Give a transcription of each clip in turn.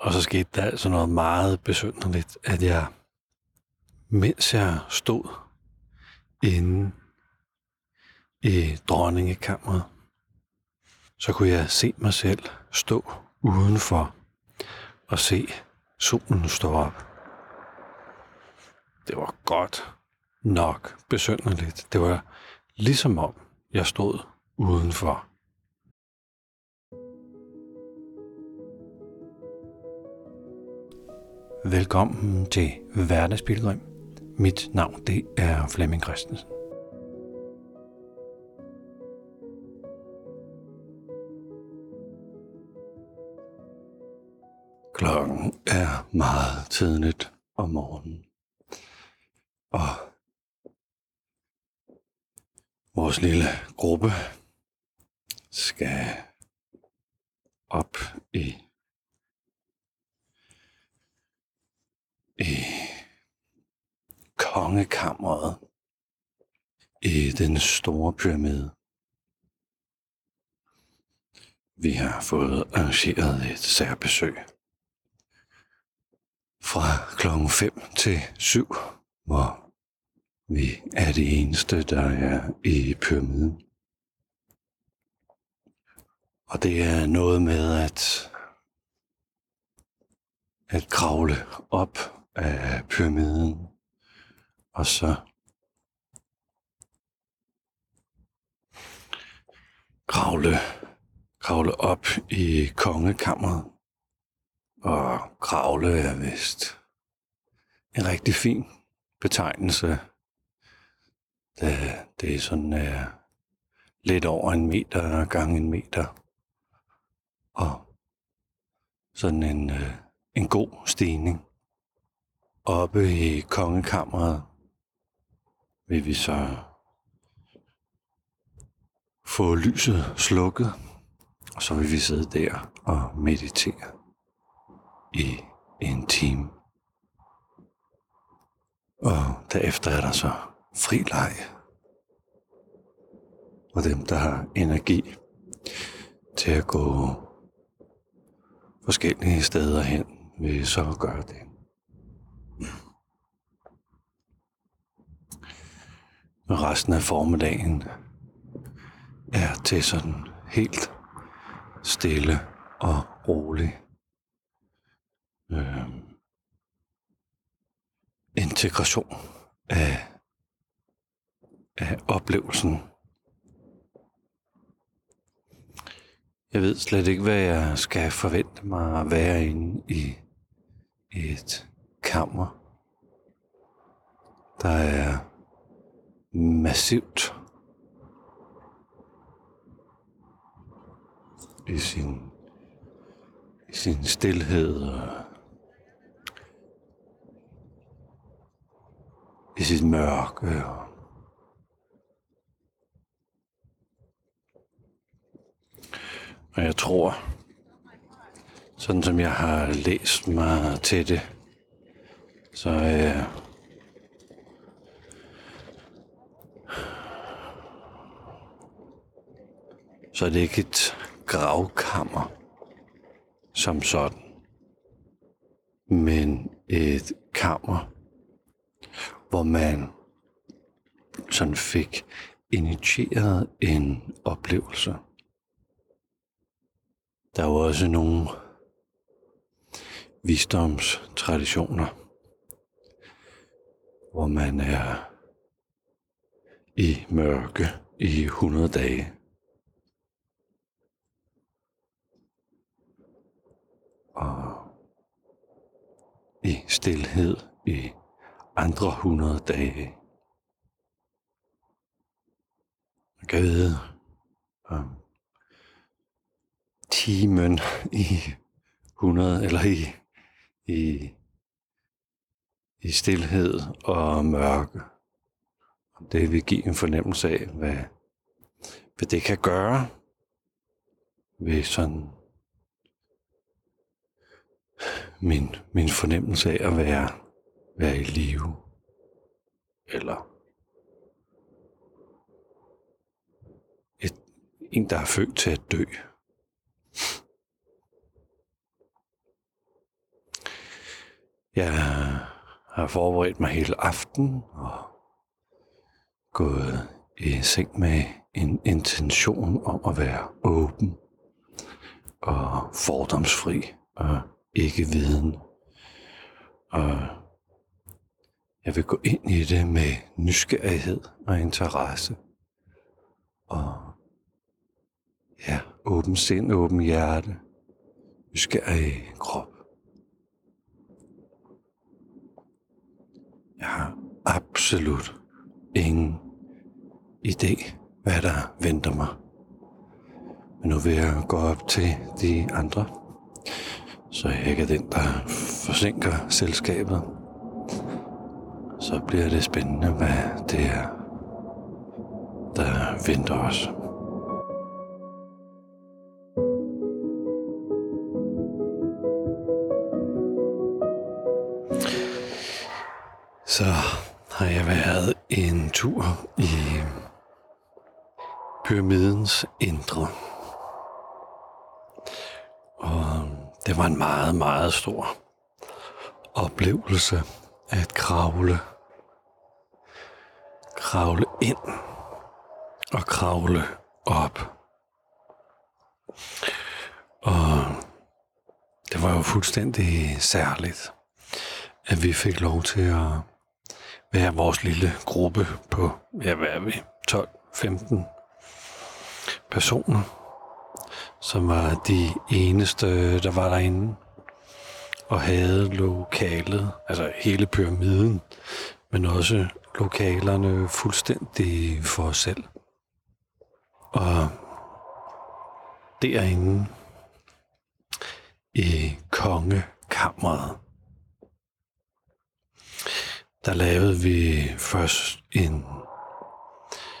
Og så skete der altså noget meget besynderligt, at jeg, mens jeg stod inde i dronningekammeret, så kunne jeg se mig selv stå udenfor og se solen stå op. Det var godt nok besynderligt. Det var ligesom om jeg stod udenfor. Velkommen til Hverdagsbilledrøm. Mit navn det er Flemming Christensen. Klokken er meget tidligt om morgenen. Og vores lille gruppe skal op i i kongekammeret i den store pyramide. Vi har fået arrangeret et særbesøg fra klokken 5 til 7, hvor vi er de eneste, der er i pyramiden. Og det er noget med at, at kravle op af pyramiden, og så kravle, kravle op i kongekammeret. Og kravle er vist en rigtig fin betegnelse. Det, det er sådan uh, lidt over en meter gange en meter. Og sådan en, uh, en god stigning. Oppe i kongekammeret vil vi så få lyset slukket, og så vil vi sidde der og meditere i en time. Og derefter er der så fri leg. Og dem, der har energi til at gå forskellige steder hen, vil så gøre det. Og resten af formiddagen er til sådan helt stille og rolig øh, integration af, af oplevelsen. Jeg ved slet ikke, hvad jeg skal forvente mig at være inde i et kammer. Der er massivt i sin, i sin stillhed og i sit mørke. Og og jeg tror, sådan som jeg har læst mig til det, så øh, så er det ikke et gravkammer som sådan, men et kammer, hvor man sådan fik initieret en oplevelse. Der er jo også nogle visdomstraditioner, hvor man er i mørke i 100 dage. I stillhed i andre 100 dage. Jeg kan vide om um, timen i 100 eller i, i, i stillhed og mørke. Det vil give en fornemmelse af, hvad, hvad det kan gøre ved sådan min, min fornemmelse af at være, være i live. Eller et, en, der er født til at dø. Jeg har forberedt mig hele aften og gået i seng med en intention om at være åben og fordomsfri og ikke viden. Og jeg vil gå ind i det med nysgerrighed og interesse. Og ja, åben sind, åben hjerte, nysgerrig krop. Jeg har absolut ingen idé, hvad der venter mig. Men nu vil jeg gå op til de andre, så jeg ikke er den, der forsinker selskabet. Så bliver det spændende, hvad det er, der venter os. Så har jeg været en tur i pyramidens indre. Og det var en meget, meget stor oplevelse at kravle. Kravle ind og kravle op. Og det var jo fuldstændig særligt, at vi fik lov til at være vores lille gruppe på, ja, hvad er vi, 12-15 personer, som var de eneste, der var derinde og havde lokalet, altså hele pyramiden, men også lokalerne fuldstændig for os selv. Og derinde i kongekammeret, der lavede vi først en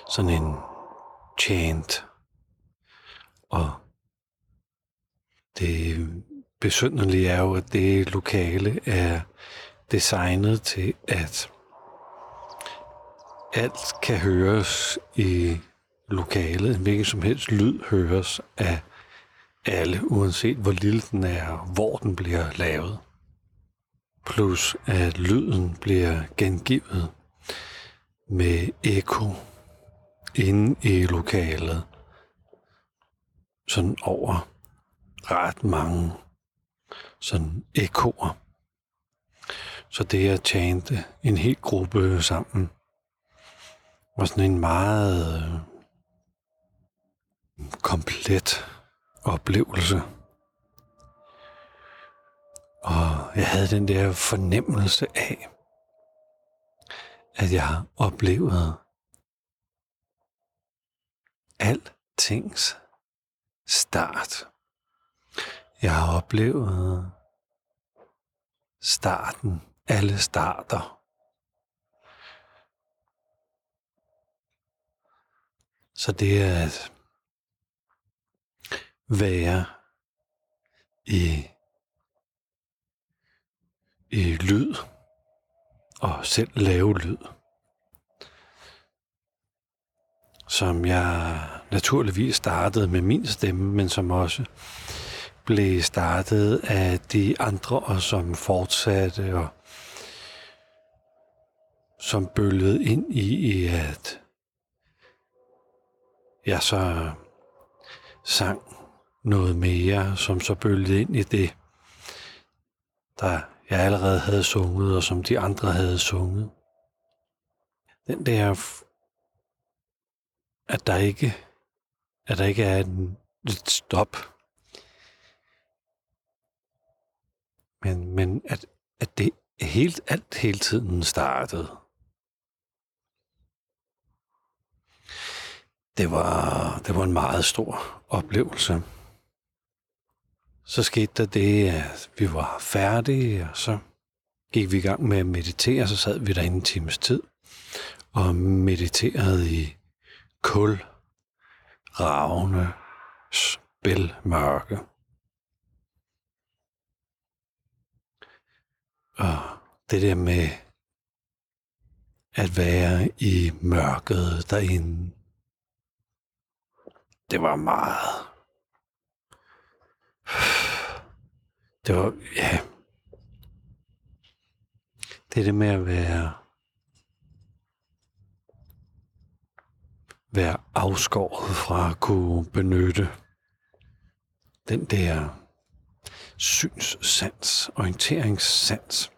sådan en chant. Og det besynderlige er jo, at det lokale er designet til, at alt kan høres i lokalet. Hvilken som helst lyd høres af alle, uanset hvor lille den er, hvor den bliver lavet plus at lyden bliver gengivet med eko inde i lokalet. Sådan over ret mange sådan ekoer. Så det at tjente en hel gruppe sammen var sådan en meget øh, komplet oplevelse. Og jeg havde den der fornemmelse af, at jeg oplevede altings start. Jeg har oplevet starten, alle starter. Så det er at være i i lyd og selv lave lyd. Som jeg naturligvis startede med min stemme, men som også blev startet af de andre, og som fortsatte og som bølgede ind i, i at jeg så sang noget mere, som så bølgede ind i det, der jeg allerede havde sunget, og som de andre havde sunget. Den der, at der ikke, at der ikke er en, et stop. Men, men at, at det helt, alt hele tiden startede. Det var, det var en meget stor oplevelse så skete der det, at vi var færdige, og så gik vi i gang med at meditere, så sad vi der en times tid og mediterede i kul, ravne, spil, mørke. Og det der med at være i mørket derinde, det var meget. Det var, ja, Det er det med at være, være afskåret fra at kunne benytte den der synssans, orienteringssans.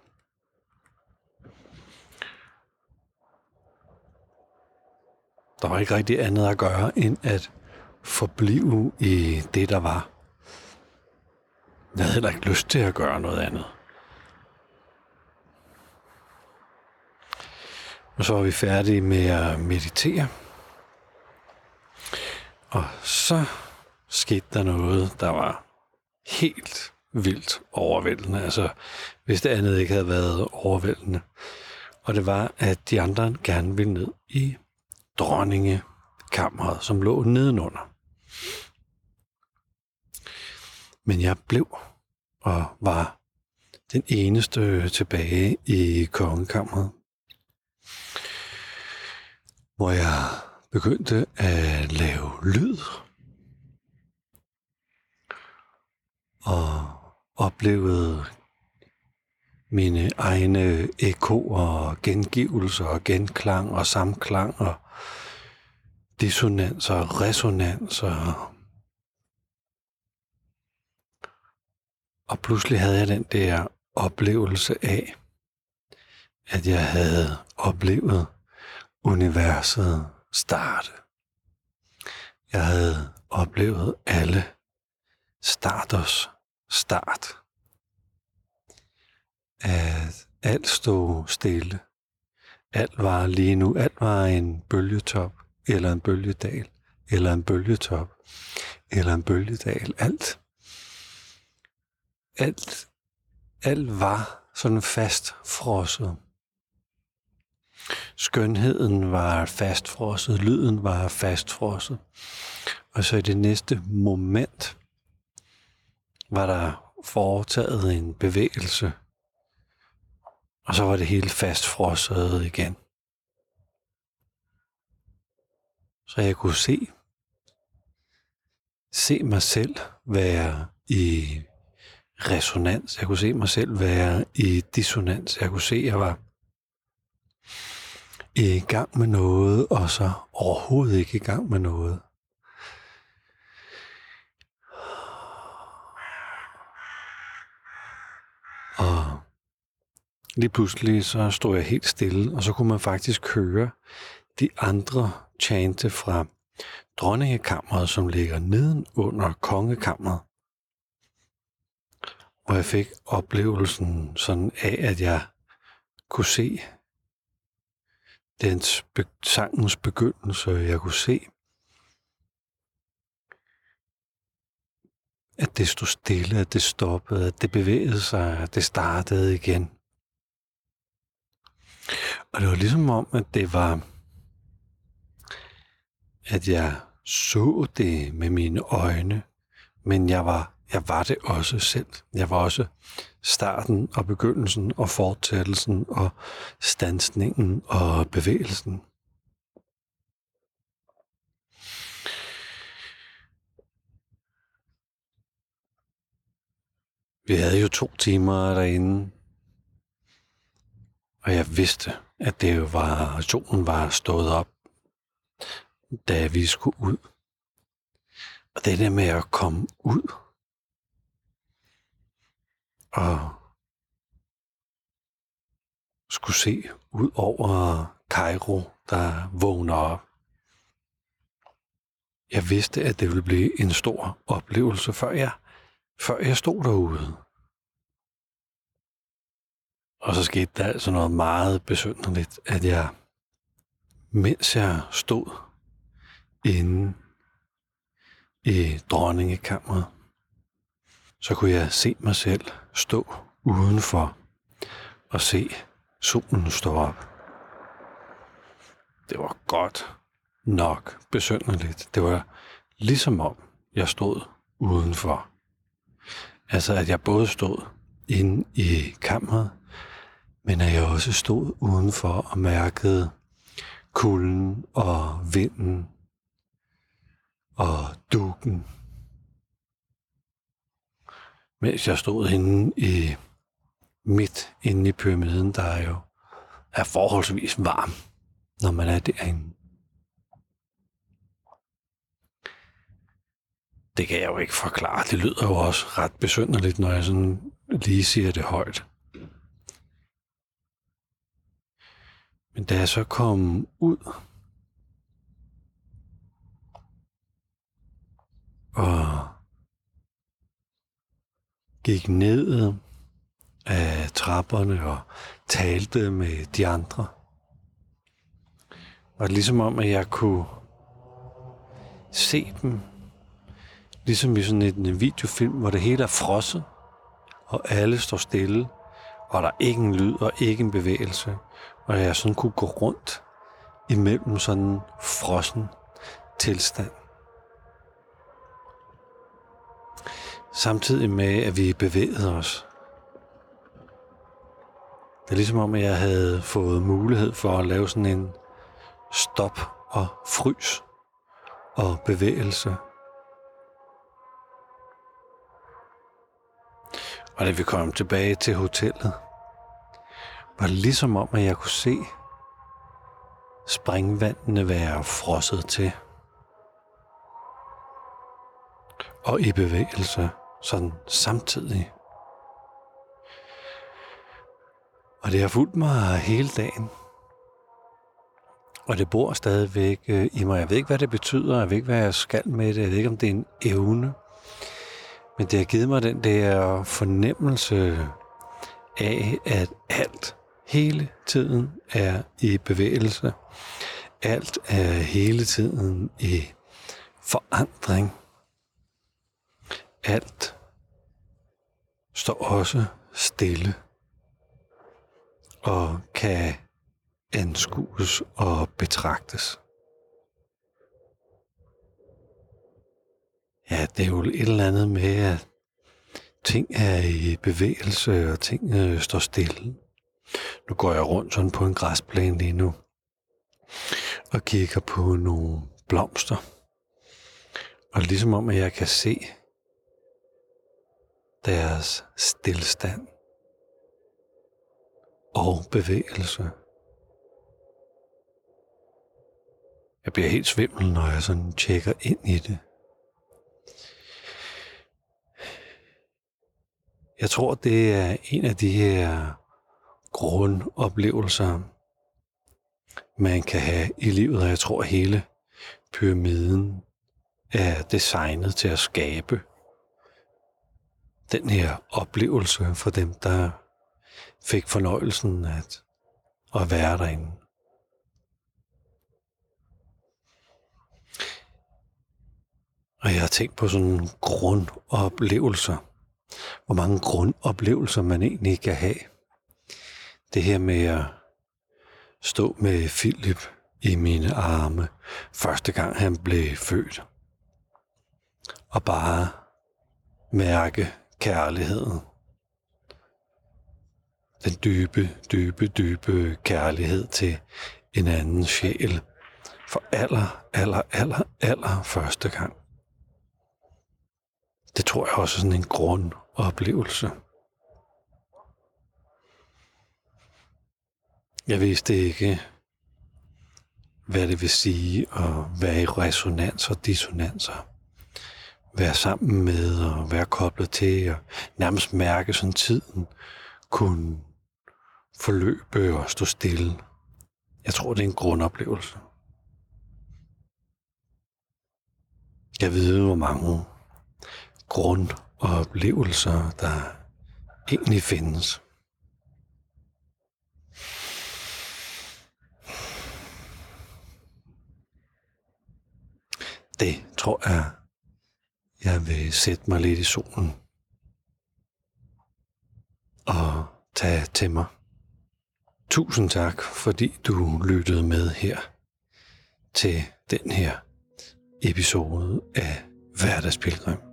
Der var ikke rigtig andet at gøre, end at forblive i det, der var. Jeg havde heller ikke lyst til at gøre noget andet. Og så var vi færdige med at meditere. Og så skete der noget, der var helt vildt overvældende. Altså, hvis det andet ikke havde været overvældende. Og det var, at de andre gerne ville ned i dronningekammeret, som lå nedenunder. Men jeg blev og var den eneste tilbage i kongekammeret, hvor jeg begyndte at lave lyd og oplevede mine egne ekoer, gengivelser og genklang og samklang og dissonanser og resonanser. Og pludselig havde jeg den der oplevelse af, at jeg havde oplevet universet starte. Jeg havde oplevet alle starters start. At alt stod stille. Alt var lige nu, alt var en bølgetop, eller en bølgedal, eller en bølgetop, eller en bølgedal. Alt. Alt, alt var sådan fast frosset. Skønheden var fastfrosset, lyden var fastfrosset. Og så i det næste moment var der foretaget en bevægelse, og så var det hele fastfrosset igen. Så jeg kunne se, se mig selv være i resonans. Jeg kunne se mig selv være i dissonans. Jeg kunne se, at jeg var i gang med noget, og så overhovedet ikke i gang med noget. Og lige pludselig så stod jeg helt stille, og så kunne man faktisk høre de andre chante fra dronningekammeret, som ligger neden under kongekammeret. Og jeg fik oplevelsen sådan af, at jeg kunne se dens be- sangens begyndelse. Jeg kunne se, at det stod stille, at det stoppede, at det bevægede sig, at det startede igen. Og det var ligesom om, at det var, at jeg så det med mine øjne, men jeg var, jeg var det også selv. Jeg var også starten og begyndelsen og fortsættelsen og stansningen og bevægelsen. Vi havde jo to timer derinde, og jeg vidste, at det jo var, solen var stået op, da vi skulle ud. Og det der med at komme ud, og skulle se ud over Cairo, der vågner op. Jeg vidste, at det ville blive en stor oplevelse, før jeg, før jeg stod derude. Og så skete der altså noget meget besynderligt, at jeg, mens jeg stod inde i dronningekammeret, så kunne jeg se mig selv stå udenfor og se solen stå op. Det var godt nok besynderligt. Det var ligesom om jeg stod udenfor. Altså at jeg både stod inde i kammeret, men at jeg også stod udenfor og mærkede kulden og vinden og dukken mens jeg stod inde i midt inde i pyramiden, der er jo er forholdsvis varm, når man er derinde. Det kan jeg jo ikke forklare. Det lyder jo også ret besynderligt, når jeg sådan lige siger det højt. Men da jeg så kom ud og gik ned af trapperne og talte med de andre. Og ligesom om, at jeg kunne se dem, ligesom i sådan en videofilm, hvor det hele er frosset, og alle står stille, og der er ingen lyd og ikke en bevægelse, og jeg sådan kunne gå rundt imellem sådan en frossen tilstand. Samtidig med, at vi bevægede os. Det er ligesom om, at jeg havde fået mulighed for at lave sådan en stop og frys og bevægelse. Og da vi kom tilbage til hotellet, var det ligesom om, at jeg kunne se springvandene være frosset til. Og i bevægelse, sådan samtidig. Og det har fulgt mig hele dagen. Og det bor stadigvæk øh, i mig. Jeg ved ikke, hvad det betyder. Jeg ved ikke, hvad jeg skal med det. Jeg ved ikke, om det er en evne. Men det har givet mig den der fornemmelse af, at alt hele tiden er i bevægelse. Alt er hele tiden i forandring. Alt står også stille og kan anskues og betragtes. Ja, det er jo et eller andet med, at ting er i bevægelse, og ting øh, står stille. Nu går jeg rundt sådan på en græsplæne lige nu, og kigger på nogle blomster. Og ligesom om, at jeg kan se deres stillstand og bevægelse. Jeg bliver helt svimmel, når jeg sådan tjekker ind i det. Jeg tror, det er en af de her grundoplevelser, man kan have i livet, og jeg tror, hele pyramiden er designet til at skabe den her oplevelse for dem, der fik fornøjelsen at, at være derinde. Og jeg har tænkt på sådan grundoplevelser. Hvor mange grundoplevelser man egentlig kan have. Det her med at stå med Philip i mine arme, første gang han blev født. Og bare mærke kærligheden. Den dybe, dybe, dybe kærlighed til en anden sjæl. For aller, aller, aller, aller første gang. Det tror jeg også er sådan en grundoplevelse. Jeg vidste ikke, hvad det vil sige at være i resonans og dissonanser. Være sammen med og være koblet til og nærmest mærke sådan tiden kunne forløbe og stå stille. Jeg tror, det er en grundoplevelse. Jeg ved, hvor mange grundoplevelser, der egentlig findes. Det tror jeg, jeg vil sætte mig lidt i solen og tage til mig. Tusind tak, fordi du lyttede med her til den her episode af Hverdagspilgrim.